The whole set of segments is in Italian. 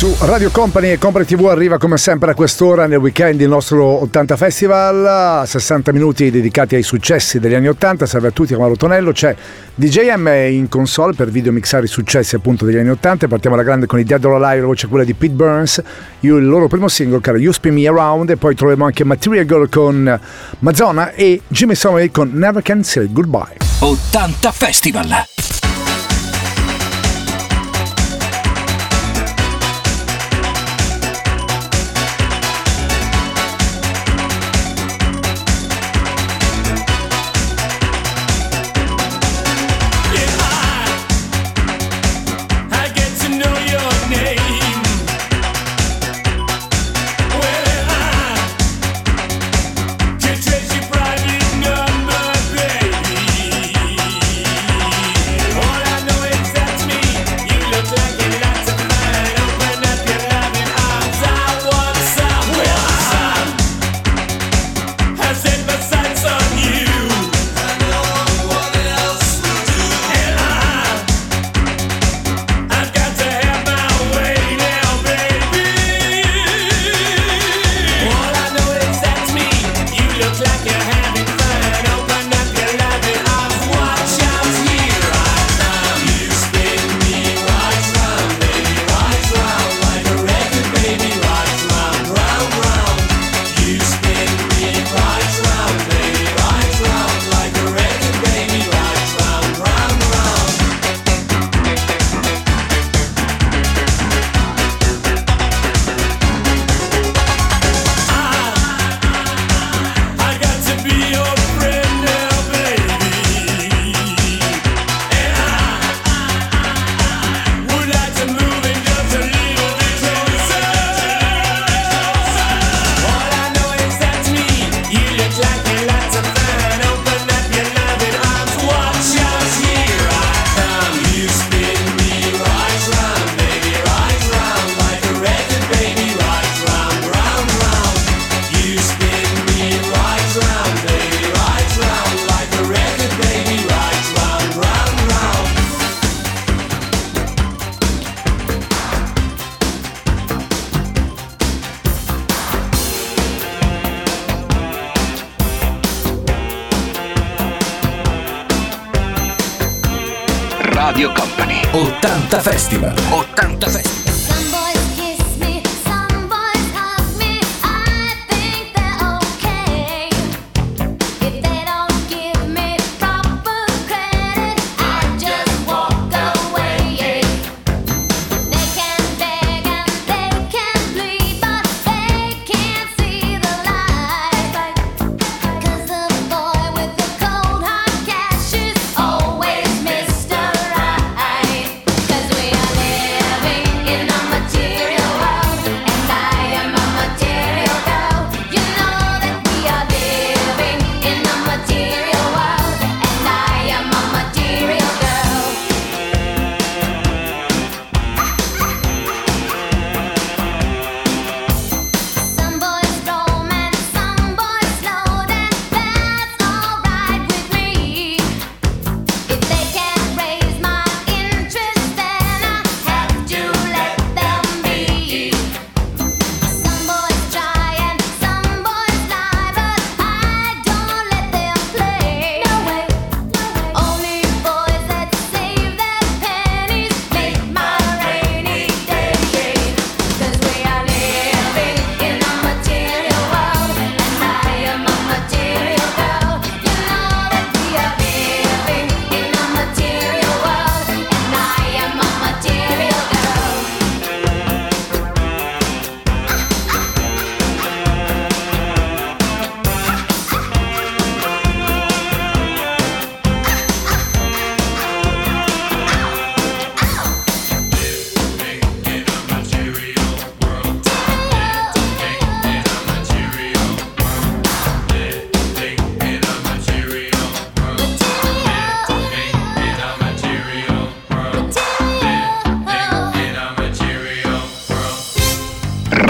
Su Radio Company e Company TV arriva come sempre a quest'ora nel weekend il nostro 80 Festival, 60 minuti dedicati ai successi degli anni 80, salve a tutti, Mauro Tonello, c'è DJM in console per video mixare i successi appunto degli anni 80, partiamo alla grande con i Dead or Alive, la voce quella di Pete Burns, io, il loro primo singolo era You Spin Me Around e poi troviamo anche Material Girl con Madonna e Jimmy Sommer con Never Can Say Goodbye. 80 Festival.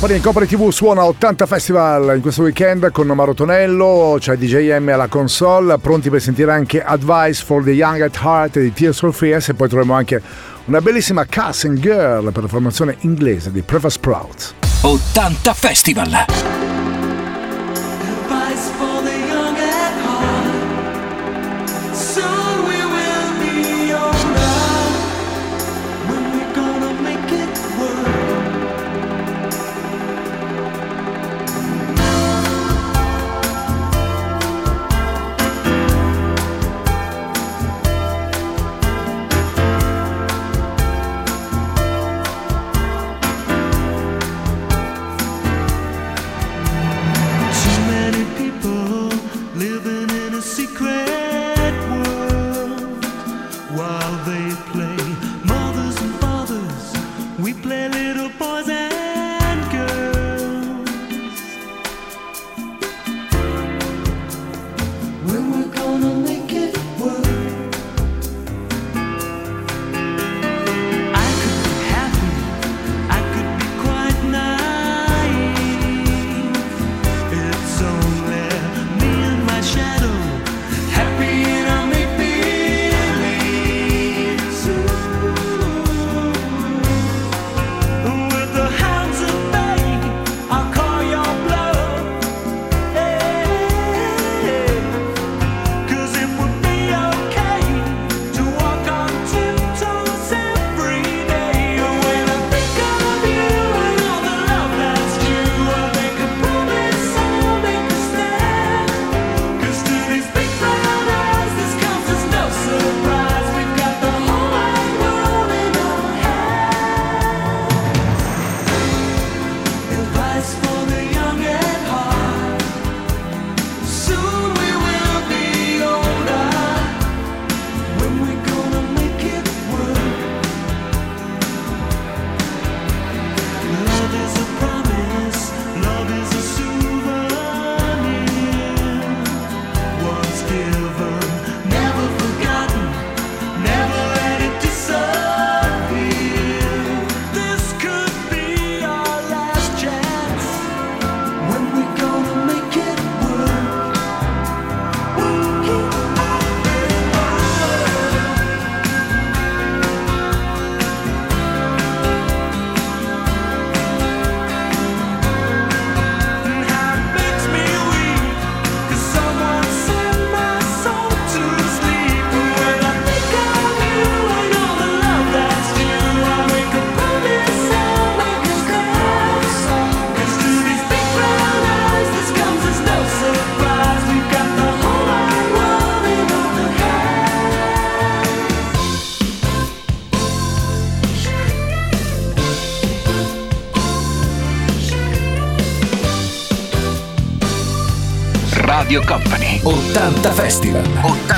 Company in Company TV suona 80 Festival in questo weekend con Maro Tonello, c'è DJM alla console, pronti per sentire anche Advice for the Young at Heart di Tears for Fears e poi troviamo anche una bellissima Casting Girl per la formazione inglese di Preva Sprouts. 80 Festival! 80 Festival. 80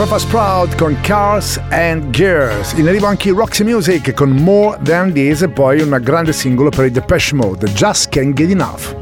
Papa Sprout con Cars and Gears. In arrivo anche Roxy Music con More Than This e poi un grande singolo per i Depeche Mode, Just Can't Get Enough.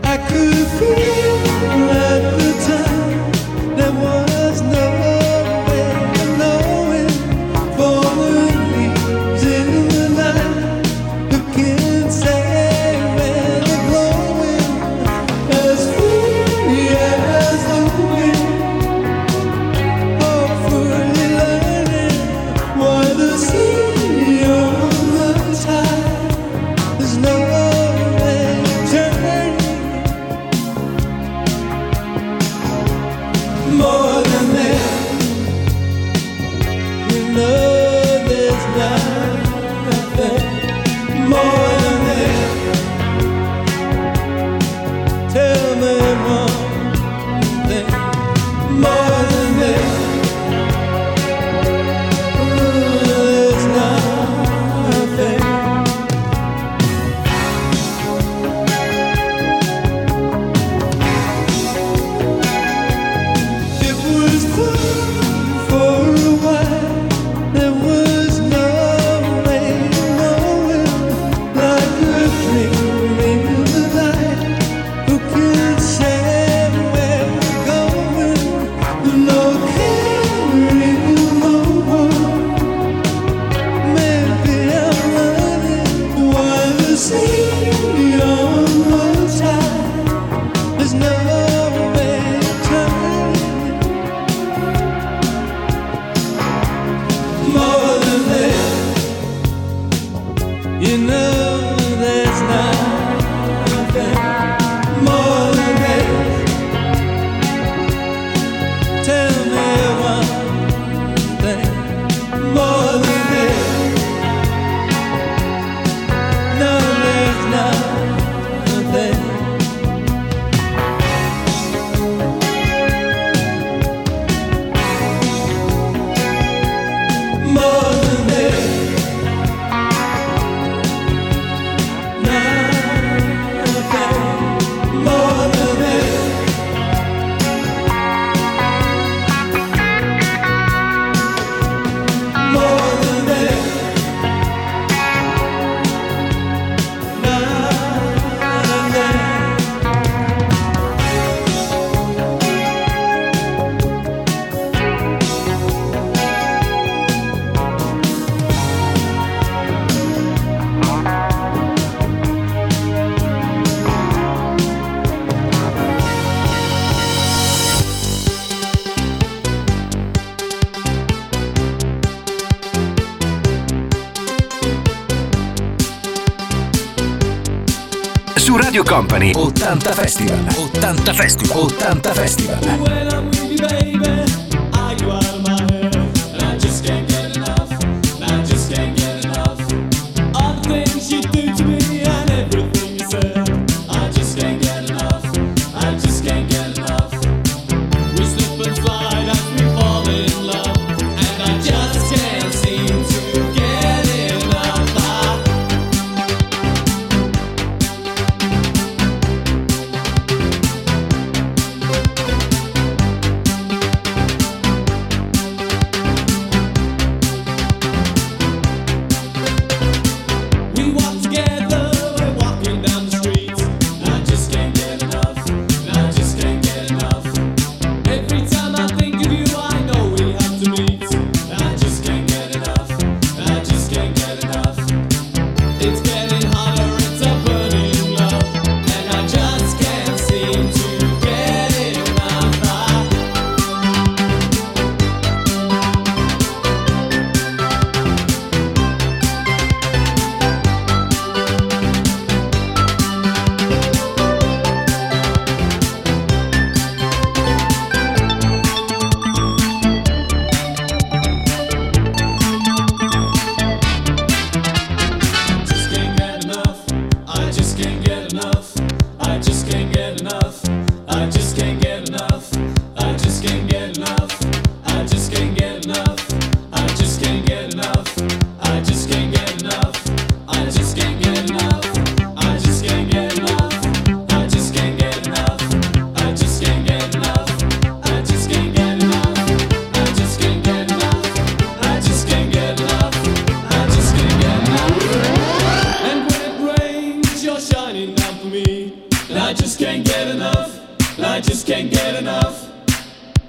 Company. 80 Festival. 80 Festival. 80 Festival.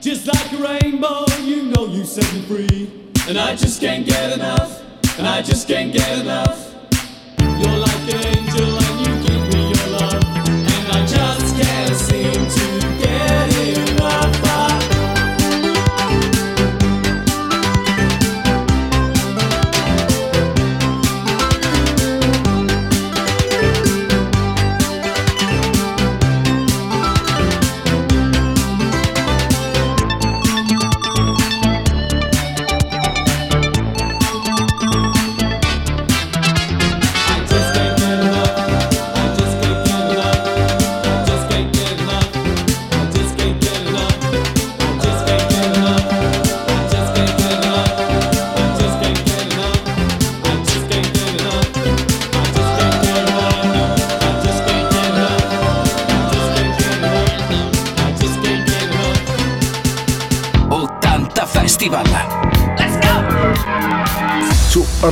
Just like a rainbow, you know you set me free. And I just can't get enough. And I just can't get enough. You're like a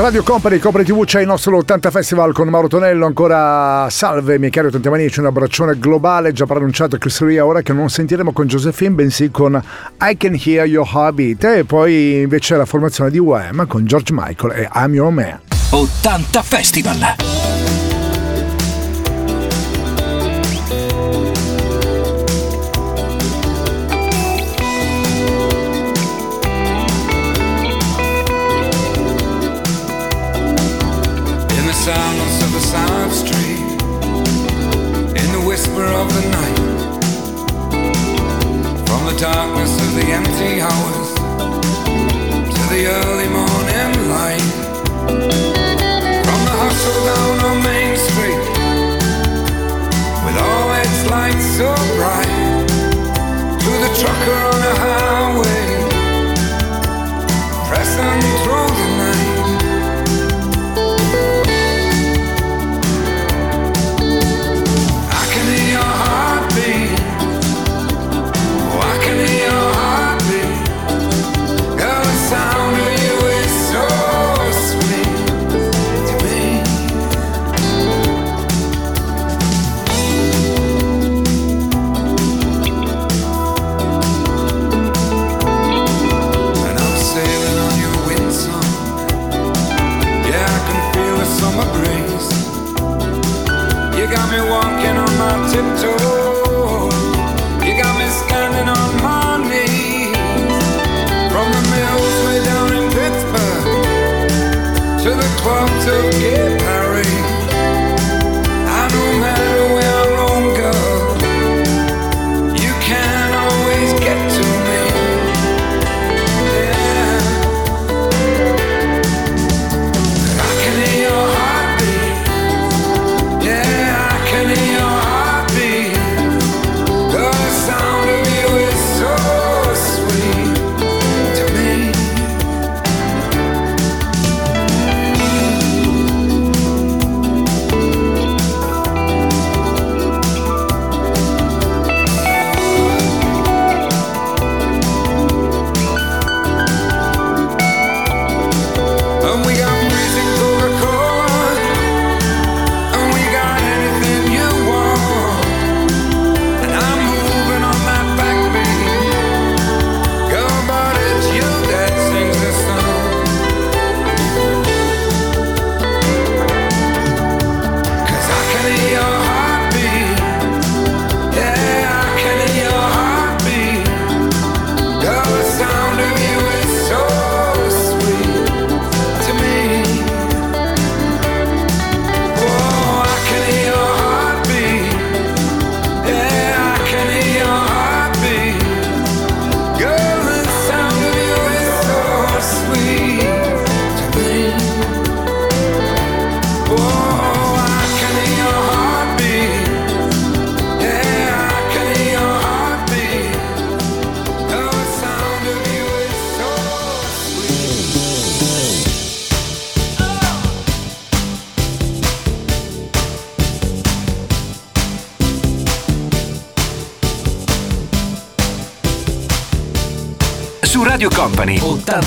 Radio Company, Copre TV, c'è il nostro 80 Festival con Mauro Tonello, ancora salve miei cari 80 manici, un abbraccione globale già pronunciato che seria ora che non sentiremo con Josephine bensì con I Can Hear Your Heartbeat e poi invece la formazione di UM con George Michael e I'm Your Man. 80 Festival! hours to the early morning light. From the hustle down on Main Street, with all its lights so bright, to the trucker on a high.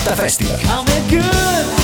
Fanta Festival.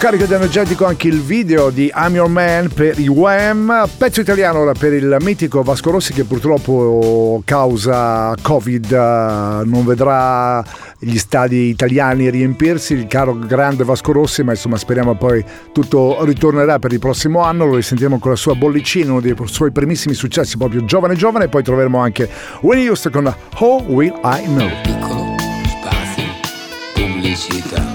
carico di energetico anche il video di I'm Your Man per i Wham, pezzo italiano ora per il mitico Vasco Rossi che purtroppo causa Covid eh, non vedrà gli stadi italiani riempirsi, il caro grande Vasco Rossi, ma insomma speriamo poi tutto ritornerà per il prossimo anno, lo risentiamo con la sua bollicina, uno dei suoi primissimi successi proprio giovane giovane, e poi troveremo anche Winnie Houston con How Will I Know. Piccolo spazio pubblicità.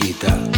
visita.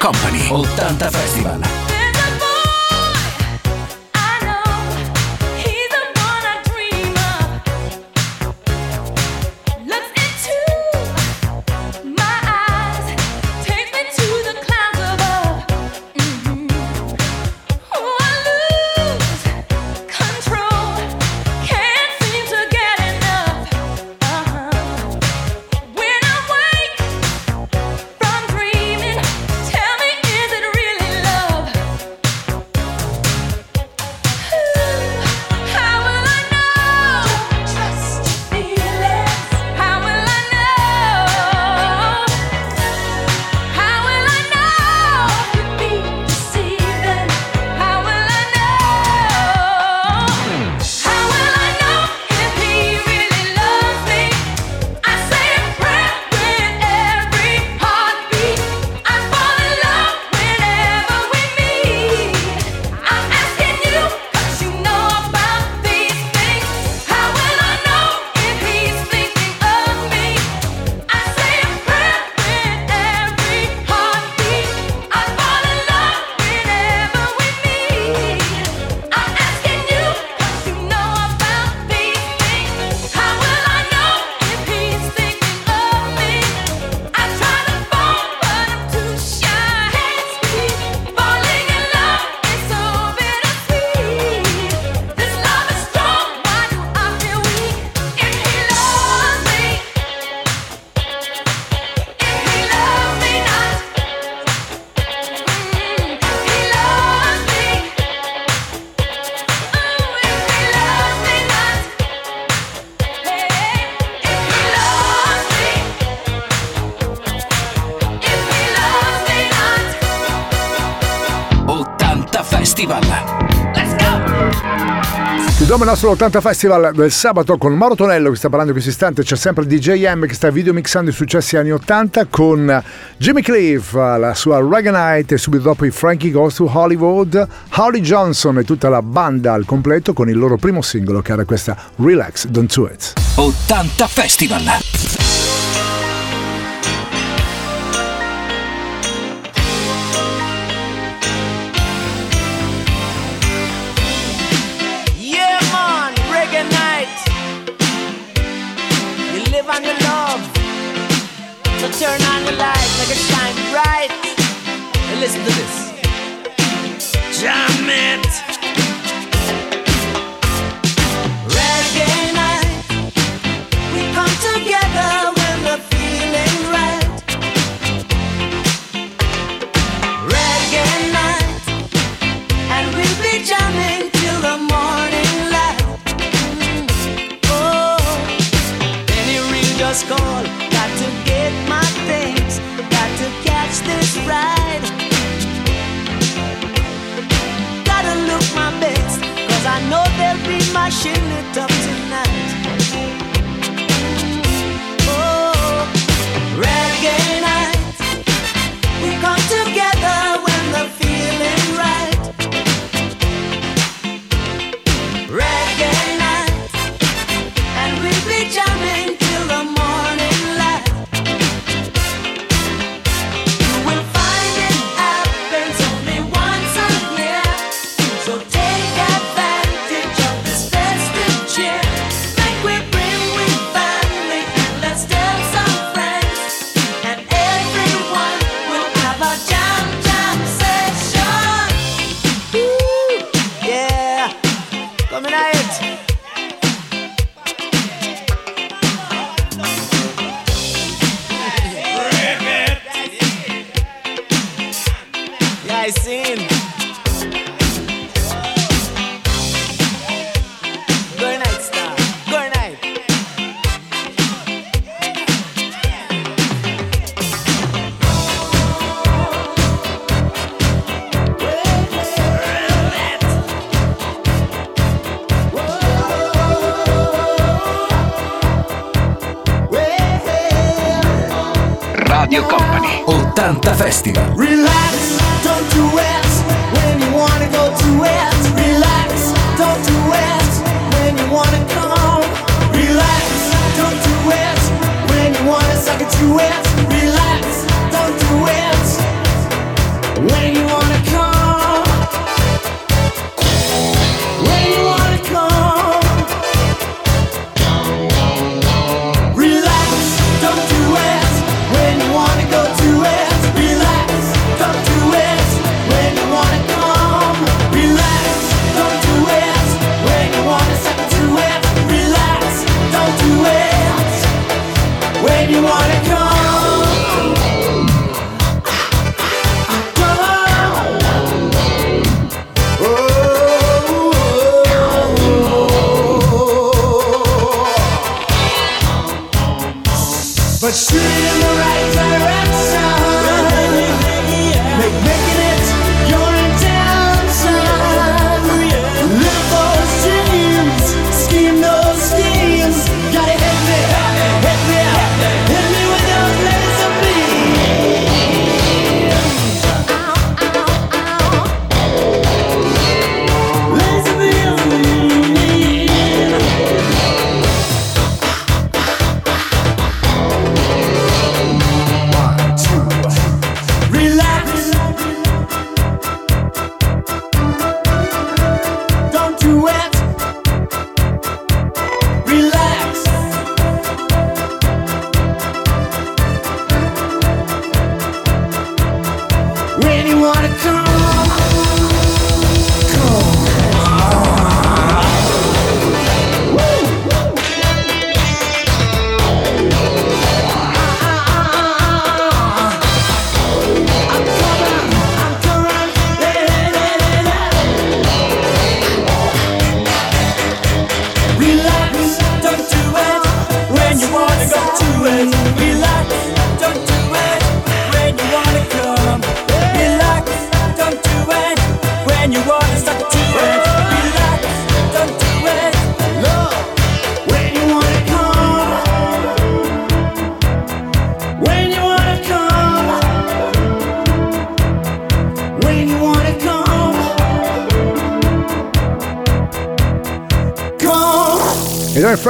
Company. 80 Festival. nostro 80 Festival del sabato con Mauro Tonello che sta parlando in questo istante, c'è sempre DJM che sta videomixando i successi anni 80 con Jimmy Cliff, la sua Reggae Night e subito dopo i Frankie Goes to Hollywood, Holly Johnson e tutta la banda al completo con il loro primo singolo che era questa Relax, Don't Do It. 80 Festival!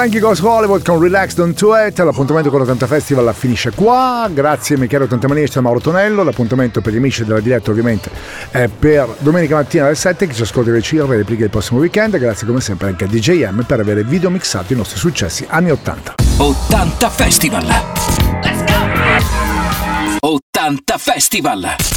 Frankie Goes Hollywood con Relax Don't Do It l'appuntamento con l'80 Festival finisce qua. Grazie Michele 80 Manista e Mauro Tonello. L'appuntamento per gli amici della diretta ovviamente è per domenica mattina alle 7 che ci ascolta invece in replica il prossimo weekend. Grazie come sempre anche a DJM per aver video mixato i nostri successi anni 80 80 Festival. Let's go! 80 Festival.